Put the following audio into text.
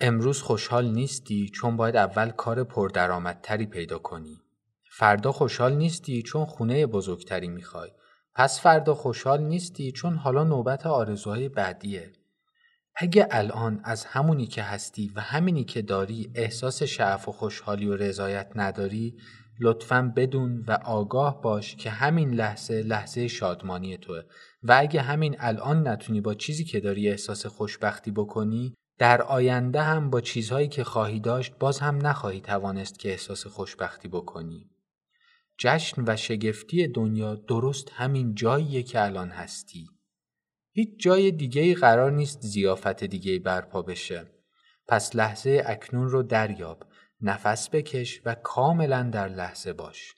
امروز خوشحال نیستی چون باید اول کار پردرآمدتری پیدا کنی. فردا خوشحال نیستی چون خونه بزرگتری می‌خوای. پس فردا خوشحال نیستی چون حالا نوبت آرزوهای بعدیه. اگه الان از همونی که هستی و همینی که داری احساس شعف و خوشحالی و رضایت نداری لطفا بدون و آگاه باش که همین لحظه لحظه شادمانی توه و اگه همین الان نتونی با چیزی که داری احساس خوشبختی بکنی در آینده هم با چیزهایی که خواهی داشت باز هم نخواهی توانست که احساس خوشبختی بکنی. جشن و شگفتی دنیا درست همین جاییه که الان هستی. هیچ جای دیگه قرار نیست زیافت دیگه برپا بشه. پس لحظه اکنون رو دریاب، نفس بکش و کاملا در لحظه باش.